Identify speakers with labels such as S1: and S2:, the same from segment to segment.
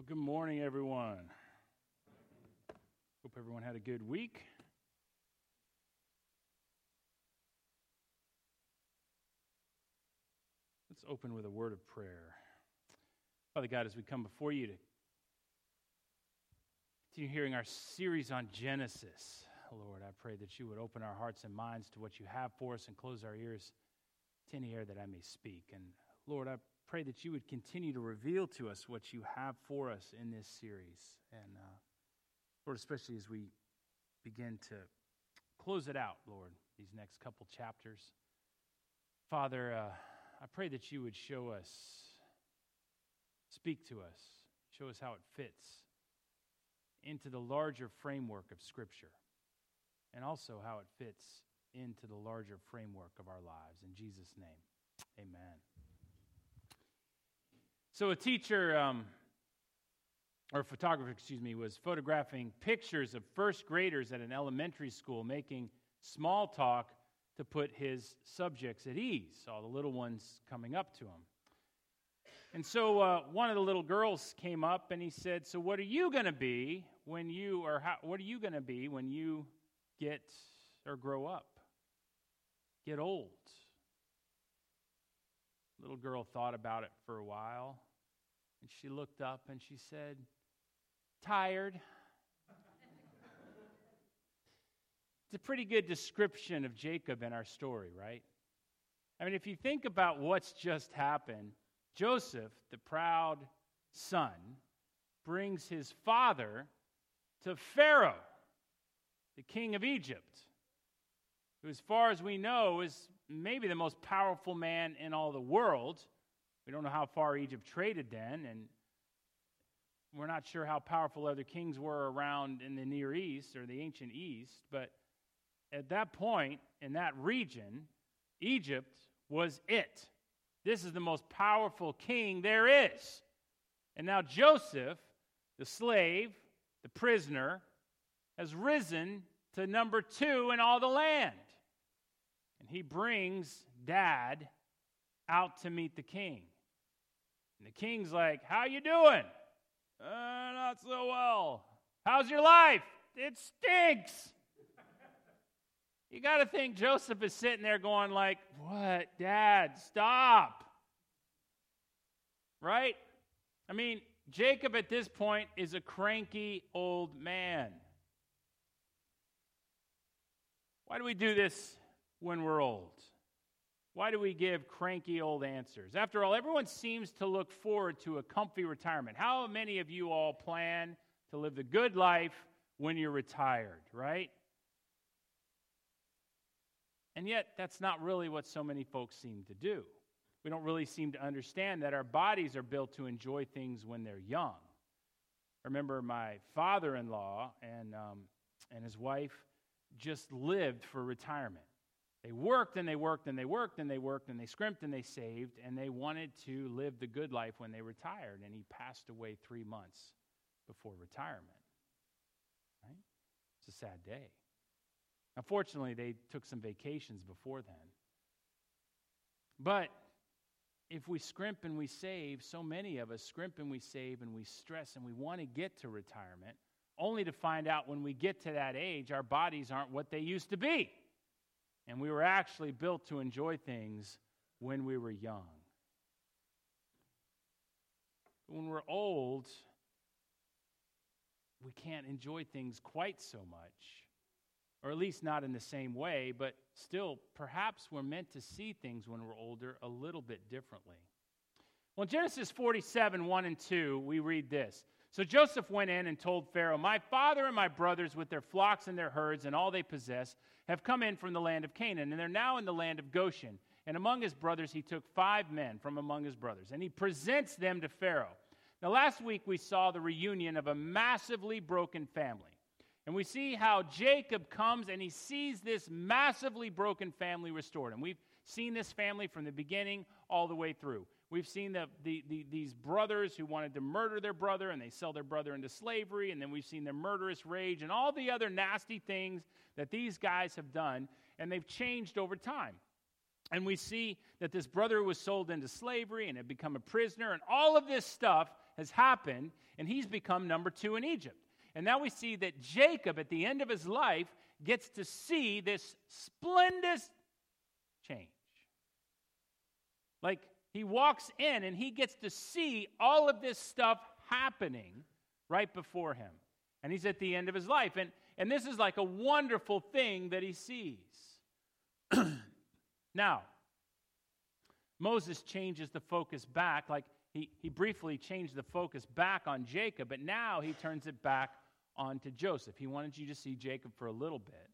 S1: Well, good morning, everyone. Hope everyone had a good week. Let's open with a word of prayer. Father God, as we come before you to continue hearing our series on Genesis, Lord, I pray that you would open our hearts and minds to what you have for us and close our ears to any air that I may speak. And Lord, I pray that you would continue to reveal to us what you have for us in this series. And uh, Lord, especially as we begin to close it out, Lord, these next couple chapters. Father, uh, I pray that you would show us, speak to us, show us how it fits into the larger framework of Scripture, and also how it fits into the larger framework of our lives. In Jesus' name, amen. So, a teacher, um, or photographer, excuse me, was photographing pictures of first graders at an elementary school making small talk to put his subjects at ease, all the little ones coming up to him. And so uh, one of the little girls came up and he said, So, what are you going to be when you, or how, what are you going to be when you get or grow up, get old? Little girl thought about it for a while. And she looked up and she said, Tired. it's a pretty good description of Jacob in our story, right? I mean, if you think about what's just happened, Joseph, the proud son, brings his father to Pharaoh, the king of Egypt, who, as far as we know, is maybe the most powerful man in all the world. We don't know how far Egypt traded then, and we're not sure how powerful other kings were around in the Near East or the ancient East, but at that point in that region, Egypt was it. This is the most powerful king there is. And now Joseph, the slave, the prisoner, has risen to number two in all the land. And he brings dad out to meet the king. And the king's like, How you doing? Uh, not so well. How's your life? It stinks. You got to think Joseph is sitting there going like, "What, dad? Stop." Right? I mean, Jacob at this point is a cranky old man. Why do we do this when we're old? Why do we give cranky old answers? After all, everyone seems to look forward to a comfy retirement. How many of you all plan to live the good life when you're retired, right? And yet, that's not really what so many folks seem to do. We don't really seem to understand that our bodies are built to enjoy things when they're young. I remember my father in law and, um, and his wife just lived for retirement. They worked and they worked and they worked and they worked and they scrimped and they saved and they wanted to live the good life when they retired. And he passed away three months before retirement. Right? It's a sad day. Unfortunately, they took some vacations before then. But if we scrimp and we save, so many of us scrimp and we save and we stress and we want to get to retirement, only to find out when we get to that age, our bodies aren't what they used to be. And we were actually built to enjoy things when we were young. When we're old, we can't enjoy things quite so much, or at least not in the same way, but still, perhaps we're meant to see things when we're older a little bit differently. Well, Genesis 47 1 and 2, we read this. So Joseph went in and told Pharaoh, My father and my brothers, with their flocks and their herds and all they possess, have come in from the land of Canaan, and they're now in the land of Goshen. And among his brothers, he took five men from among his brothers, and he presents them to Pharaoh. Now, last week we saw the reunion of a massively broken family. And we see how Jacob comes and he sees this massively broken family restored. And we've seen this family from the beginning all the way through. We've seen the, the, the, these brothers who wanted to murder their brother and they sell their brother into slavery. And then we've seen their murderous rage and all the other nasty things that these guys have done. And they've changed over time. And we see that this brother was sold into slavery and had become a prisoner, and all of this stuff has happened, and he's become number two in Egypt. And now we see that Jacob, at the end of his life, gets to see this splendid change. Like he walks in and he gets to see all of this stuff happening right before him. And he's at the end of his life. And, and this is like a wonderful thing that he sees. now, Moses changes the focus back, like he, he briefly changed the focus back on Jacob, but now he turns it back onto Joseph. He wanted you to see Jacob for a little bit.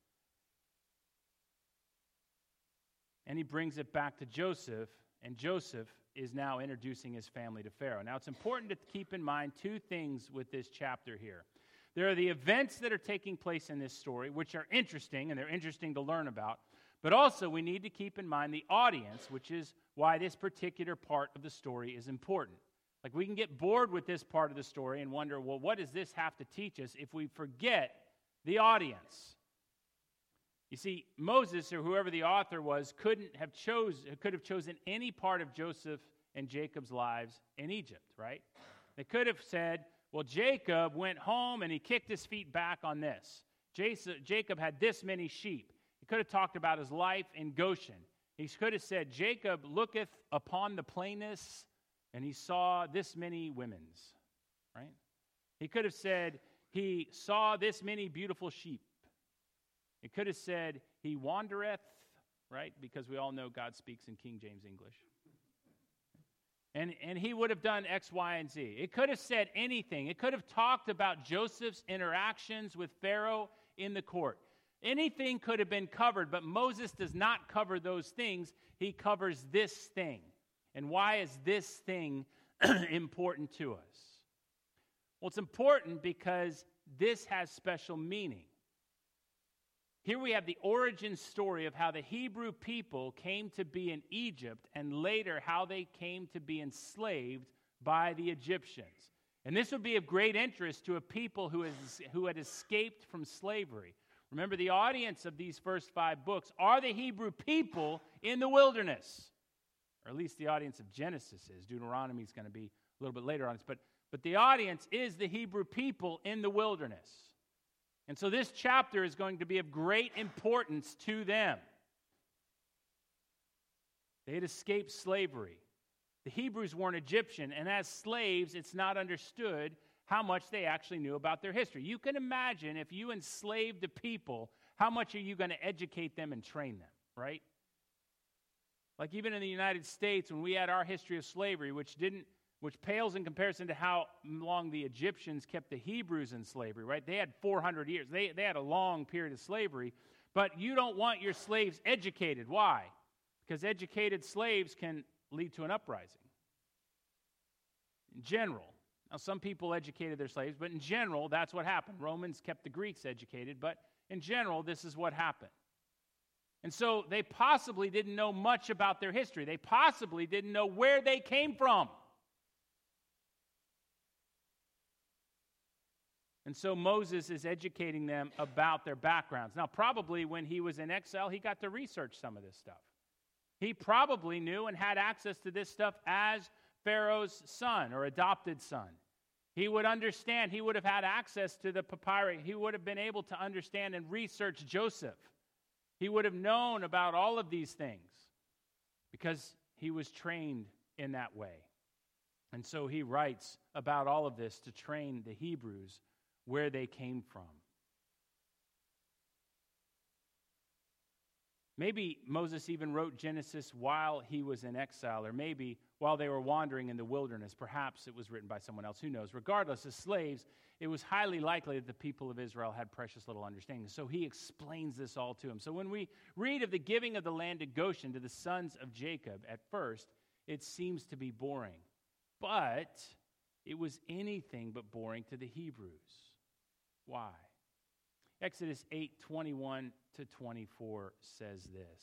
S1: And he brings it back to Joseph, and Joseph is now introducing his family to Pharaoh. Now, it's important to keep in mind two things with this chapter here. There are the events that are taking place in this story, which are interesting, and they're interesting to learn about. But also, we need to keep in mind the audience, which is why this particular part of the story is important. Like, we can get bored with this part of the story and wonder, well, what does this have to teach us if we forget the audience? You see, Moses or whoever the author was couldn't have chose could have chosen any part of Joseph and Jacob's lives in Egypt, right? They could have said, well, Jacob went home and he kicked his feet back on this. Jacob had this many sheep. He could have talked about his life in Goshen. He could have said, Jacob looketh upon the plainness and he saw this many women's, right? He could have said, he saw this many beautiful sheep. It could have said, He wandereth, right? Because we all know God speaks in King James English. And, and he would have done X, Y, and Z. It could have said anything. It could have talked about Joseph's interactions with Pharaoh in the court. Anything could have been covered, but Moses does not cover those things. He covers this thing. And why is this thing important to us? Well, it's important because this has special meaning. Here we have the origin story of how the Hebrew people came to be in Egypt and later how they came to be enslaved by the Egyptians. And this would be of great interest to a people who, is, who had escaped from slavery. Remember, the audience of these first five books are the Hebrew people in the wilderness, or at least the audience of Genesis is. Deuteronomy is going to be a little bit later on this, but, but the audience is the Hebrew people in the wilderness. And so this chapter is going to be of great importance to them. They had escaped slavery. The Hebrews weren't Egyptian, and as slaves, it's not understood how much they actually knew about their history. You can imagine if you enslaved a people, how much are you going to educate them and train them, right? Like even in the United States, when we had our history of slavery, which didn't which pales in comparison to how long the Egyptians kept the Hebrews in slavery, right? They had 400 years. They, they had a long period of slavery. But you don't want your slaves educated. Why? Because educated slaves can lead to an uprising. In general. Now, some people educated their slaves, but in general, that's what happened. Romans kept the Greeks educated, but in general, this is what happened. And so they possibly didn't know much about their history. They possibly didn't know where they came from. And so Moses is educating them about their backgrounds. Now, probably when he was in exile, he got to research some of this stuff. He probably knew and had access to this stuff as Pharaoh's son or adopted son. He would understand, he would have had access to the papyri. He would have been able to understand and research Joseph. He would have known about all of these things because he was trained in that way. And so he writes about all of this to train the Hebrews where they came from. Maybe Moses even wrote Genesis while he was in exile, or maybe while they were wandering in the wilderness. Perhaps it was written by someone else. Who knows? Regardless, as slaves, it was highly likely that the people of Israel had precious little understanding. So he explains this all to them. So when we read of the giving of the land to Goshen to the sons of Jacob, at first, it seems to be boring. But it was anything but boring to the Hebrews. Why? Exodus 8 21 to 24 says this.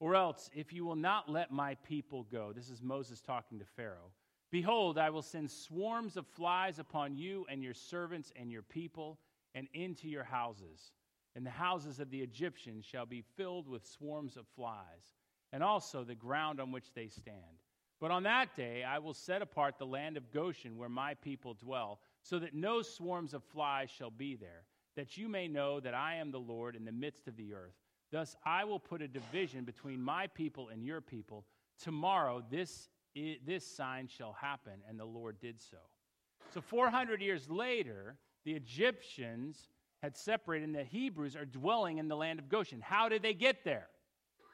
S1: Or else, if you will not let my people go, this is Moses talking to Pharaoh, behold, I will send swarms of flies upon you and your servants and your people and into your houses. and the houses of the Egyptians shall be filled with swarms of flies, and also the ground on which they stand. But on that day I will set apart the land of Goshen where my people dwell, so that no swarms of flies shall be there, that you may know that I am the Lord in the midst of the earth. Thus I will put a division between my people and your people. Tomorrow this, this sign shall happen, and the Lord did so. So 400 years later, the Egyptians had separated, and the Hebrews are dwelling in the land of Goshen. How did they get there?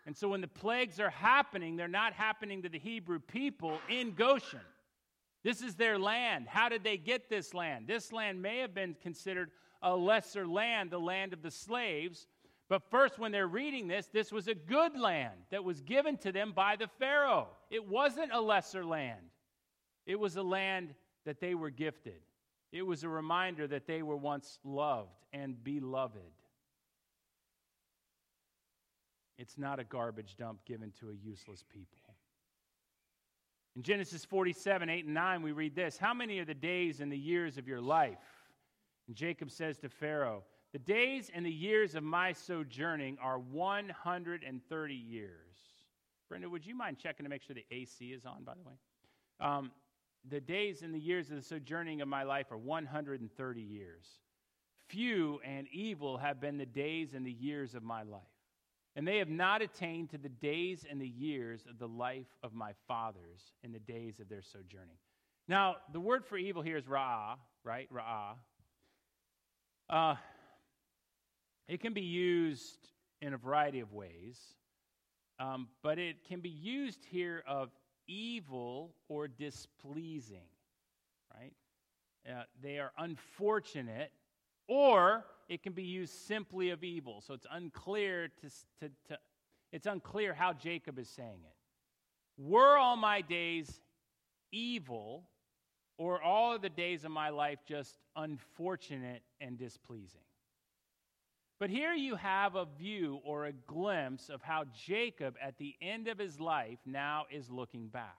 S1: And so when the plagues are happening, they're not happening to the Hebrew people in Goshen. This is their land. How did they get this land? This land may have been considered a lesser land, the land of the slaves. But first, when they're reading this, this was a good land that was given to them by the Pharaoh. It wasn't a lesser land, it was a land that they were gifted. It was a reminder that they were once loved and beloved. It's not a garbage dump given to a useless people. In Genesis 47, 8 and 9, we read this How many are the days and the years of your life? And Jacob says to Pharaoh, The days and the years of my sojourning are 130 years. Brenda, would you mind checking to make sure the AC is on, by the way? Um, the days and the years of the sojourning of my life are 130 years. Few and evil have been the days and the years of my life. And they have not attained to the days and the years of the life of my fathers in the days of their sojourning. Now, the word for evil here is ra'ah, right? Ra'ah. Uh, it can be used in a variety of ways, um, but it can be used here of evil or displeasing, right? Uh, they are unfortunate, or it can be used simply of evil. So it's unclear to, to, to it's unclear how Jacob is saying it. Were all my days evil, or all of the days of my life just unfortunate and displeasing? But here you have a view or a glimpse of how Jacob, at the end of his life, now is looking back.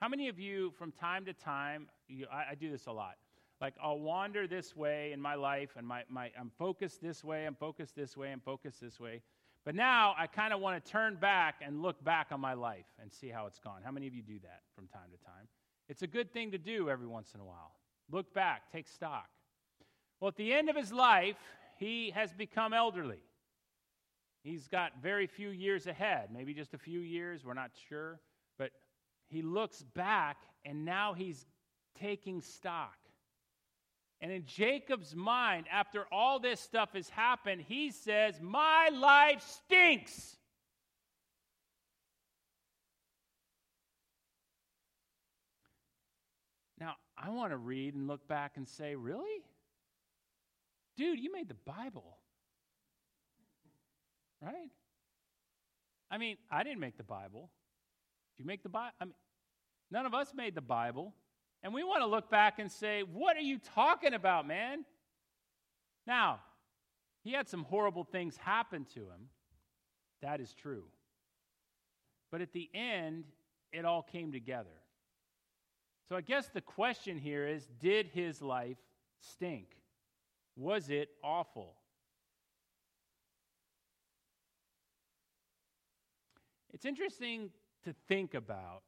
S1: How many of you, from time to time, you, I, I, do this a lot. Like, I'll wander this way in my life, and my, my, I'm focused this way, I'm focused this way, I'm focused this way. But now I kind of want to turn back and look back on my life and see how it's gone. How many of you do that from time to time? It's a good thing to do every once in a while. Look back, take stock. Well, at the end of his life, he has become elderly. He's got very few years ahead, maybe just a few years, we're not sure. But he looks back and now he's taking stock. And in Jacob's mind, after all this stuff has happened, he says, My life stinks. Now, I want to read and look back and say, Really? Dude, you made the Bible. Right? I mean, I didn't make the Bible. Did you make the Bible? I mean, none of us made the Bible. And we want to look back and say, what are you talking about, man? Now, he had some horrible things happen to him. That is true. But at the end, it all came together. So I guess the question here is did his life stink? Was it awful? It's interesting to think about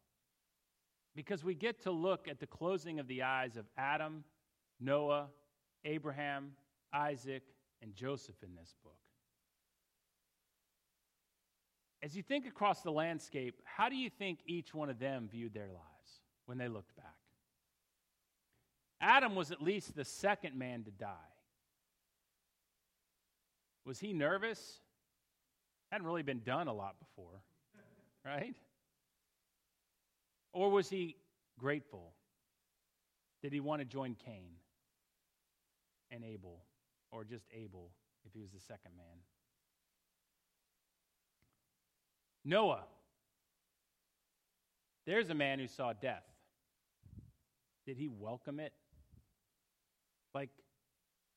S1: because we get to look at the closing of the eyes of Adam, Noah, Abraham, Isaac, and Joseph in this book. As you think across the landscape, how do you think each one of them viewed their lives when they looked back? Adam was at least the second man to die. Was he nervous? Hadn't really been done a lot before, right? Or was he grateful? Did he want to join Cain and Abel, or just Abel if he was the second man? Noah. There's a man who saw death. Did he welcome it? Like,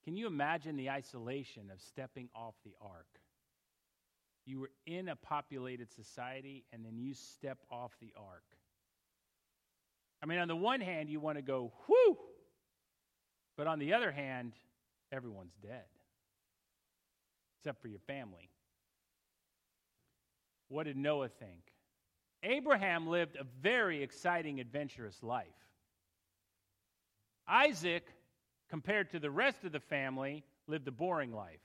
S1: can you imagine the isolation of stepping off the ark? You were in a populated society, and then you step off the ark. I mean, on the one hand, you want to go, whoo! But on the other hand, everyone's dead. except for your family. What did Noah think? Abraham lived a very exciting, adventurous life. Isaac, compared to the rest of the family, lived a boring life.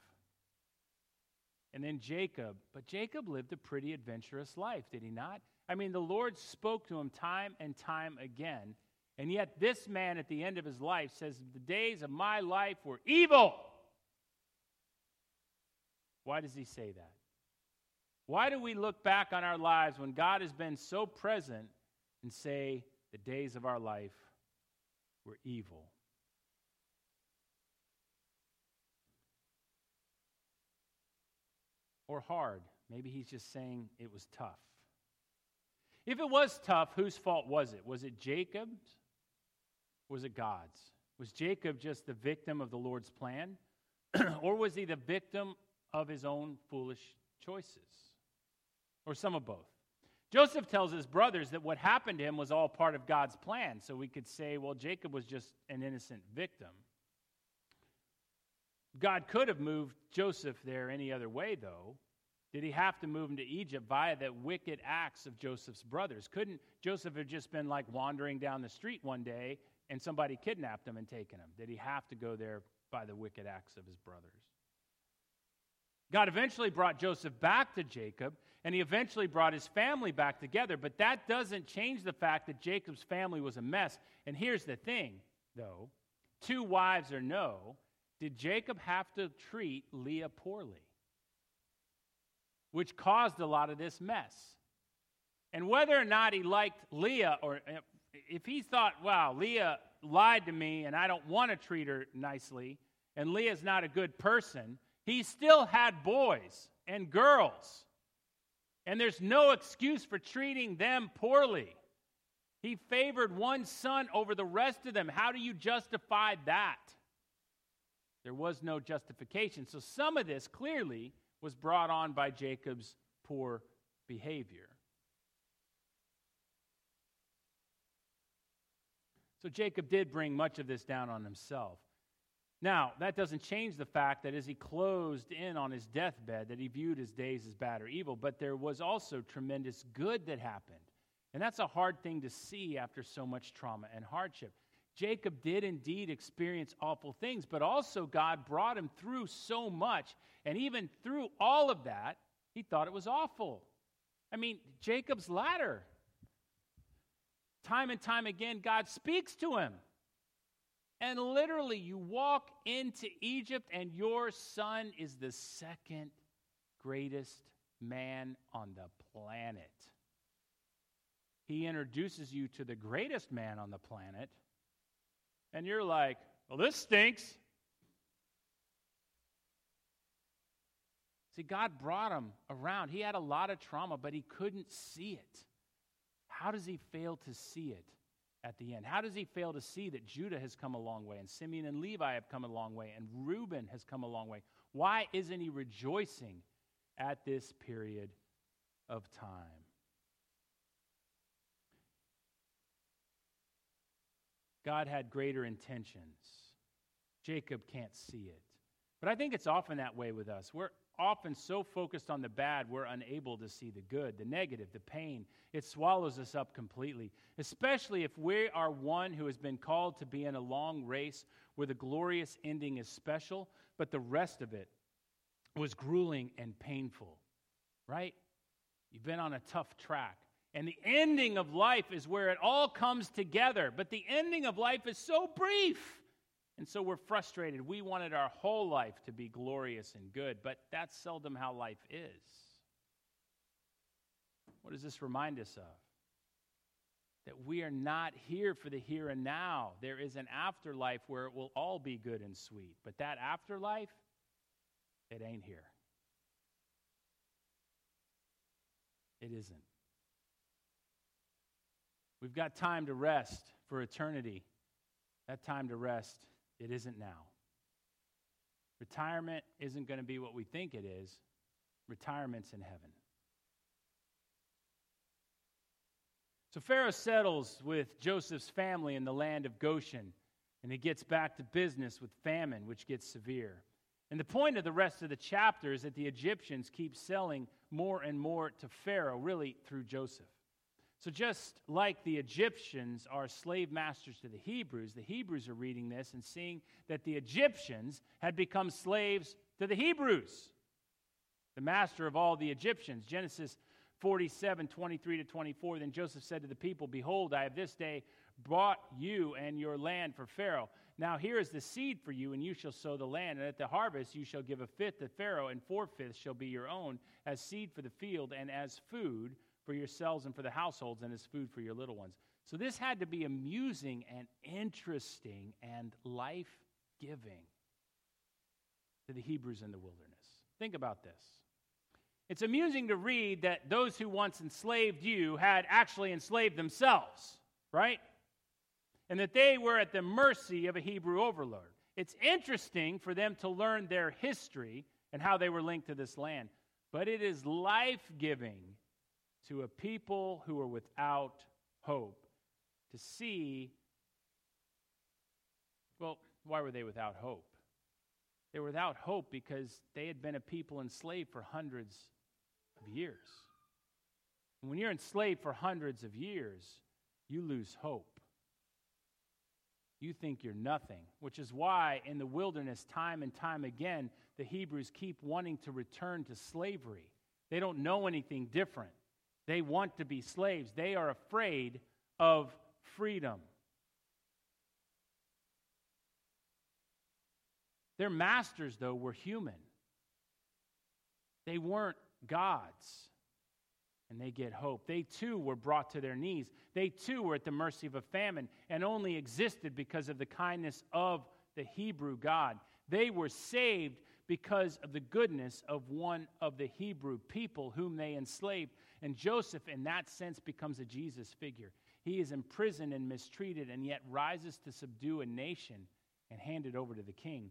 S1: And then Jacob, but Jacob lived a pretty adventurous life, did he not? I mean, the Lord spoke to him time and time again. And yet, this man at the end of his life says, The days of my life were evil. Why does he say that? Why do we look back on our lives when God has been so present and say, The days of our life were evil? Or hard. Maybe he's just saying it was tough. If it was tough, whose fault was it? Was it Jacob's? Was it God's? Was Jacob just the victim of the Lord's plan? or was he the victim of his own foolish choices? Or some of both? Joseph tells his brothers that what happened to him was all part of God's plan. So we could say, well, Jacob was just an innocent victim. God could have moved Joseph there any other way, though. Did he have to move him to Egypt via the wicked acts of Joseph's brothers? Couldn't Joseph have just been like wandering down the street one day and somebody kidnapped him and taken him? Did he have to go there by the wicked acts of his brothers? God eventually brought Joseph back to Jacob, and he eventually brought his family back together, but that doesn't change the fact that Jacob's family was a mess. And here's the thing, though two wives or no, did Jacob have to treat Leah poorly? Which caused a lot of this mess. And whether or not he liked Leah, or eh, if he thought, wow, Leah lied to me and I don't want to treat her nicely, and Leah's not a good person, he still had boys and girls. And there's no excuse for treating them poorly. He favored one son over the rest of them. How do you justify that? There was no justification. So some of this clearly was brought on by Jacob's poor behavior. So Jacob did bring much of this down on himself. Now, that doesn't change the fact that as he closed in on his deathbed that he viewed his days as bad or evil, but there was also tremendous good that happened. And that's a hard thing to see after so much trauma and hardship. Jacob did indeed experience awful things, but also God brought him through so much. And even through all of that, he thought it was awful. I mean, Jacob's ladder. Time and time again, God speaks to him. And literally, you walk into Egypt, and your son is the second greatest man on the planet. He introduces you to the greatest man on the planet and you're like, well, this stinks. See, God brought him around. He had a lot of trauma, but he couldn't see it. How does he fail to see it at the end? How does he fail to see that Judah has come a long way, and Simeon and Levi have come a long way, and Reuben has come a long way? Why isn't he rejoicing at this period of time? God had greater intentions. Jacob can't see it. But I think it's often that way with us. We're often so focused on the bad, we're unable to see the good, the negative, the pain. It swallows us up completely, especially if we are one who has been called to be in a long race where the glorious ending is special, but the rest of it was grueling and painful, right? You've been on a tough track. And the ending of life is where it all comes together. But the ending of life is so brief. And so we're frustrated. We wanted our whole life to be glorious and good, but that's seldom how life is. What does this remind us of? That we are not here for the here and now. There is an afterlife where it will all be good and sweet. But that afterlife, it ain't here. It isn't. We've got time to rest for eternity. That time to rest, it isn't now. Retirement isn't going to be what we think it is. Retirement's in heaven. So Pharaoh settles with Joseph's family in the land of Goshen, and he gets back to business with famine, which gets severe. And the point of the rest of the chapter is that the Egyptians keep selling more and more to Pharaoh, really through Joseph. So, just like the Egyptians are slave masters to the Hebrews, the Hebrews are reading this and seeing that the Egyptians had become slaves to the Hebrews, the master of all the Egyptians. Genesis 47 23 to 24. Then Joseph said to the people, Behold, I have this day bought you and your land for Pharaoh. Now here is the seed for you, and you shall sow the land. And at the harvest you shall give a fifth to Pharaoh, and four fifths shall be your own, as seed for the field, and as food for yourselves and for the households, and as food for your little ones. So this had to be amusing and interesting and life giving to the Hebrews in the wilderness. Think about this. It's amusing to read that those who once enslaved you had actually enslaved themselves, right? And that they were at the mercy of a Hebrew overlord. It's interesting for them to learn their history and how they were linked to this land. But it is life giving to a people who are without hope to see well, why were they without hope? They were without hope because they had been a people enslaved for hundreds of years. And when you're enslaved for hundreds of years, you lose hope. You think you're nothing, which is why in the wilderness, time and time again, the Hebrews keep wanting to return to slavery. They don't know anything different. They want to be slaves. They are afraid of freedom. Their masters, though, were human. They weren't gods. And they get hope. They too were brought to their knees. They too were at the mercy of a famine and only existed because of the kindness of the Hebrew God. They were saved because of the goodness of one of the Hebrew people whom they enslaved. And Joseph, in that sense, becomes a Jesus figure. He is imprisoned and mistreated and yet rises to subdue a nation and hand it over to the king.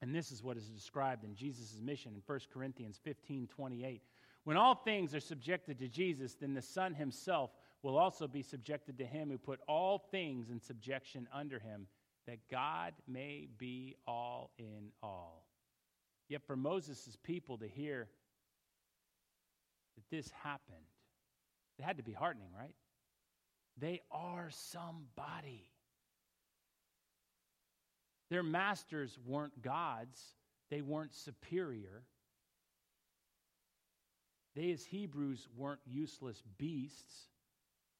S1: And this is what is described in Jesus' mission in 1 Corinthians 15 28. When all things are subjected to Jesus, then the Son himself will also be subjected to him who put all things in subjection under him, that God may be all in all. Yet for Moses' people to hear that this happened, it had to be heartening, right? They are somebody. Their masters weren't gods, they weren't superior. They, as Hebrews, weren't useless beasts.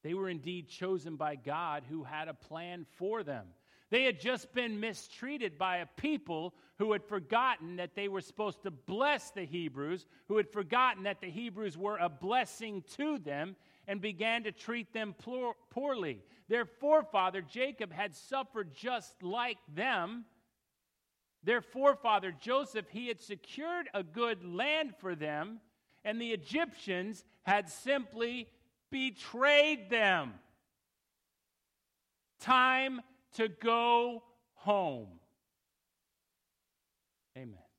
S1: They were indeed chosen by God who had a plan for them. They had just been mistreated by a people who had forgotten that they were supposed to bless the Hebrews, who had forgotten that the Hebrews were a blessing to them, and began to treat them poorly. Their forefather Jacob had suffered just like them. Their forefather Joseph, he had secured a good land for them, and the Egyptians had simply betrayed them. Time to go home. Amen.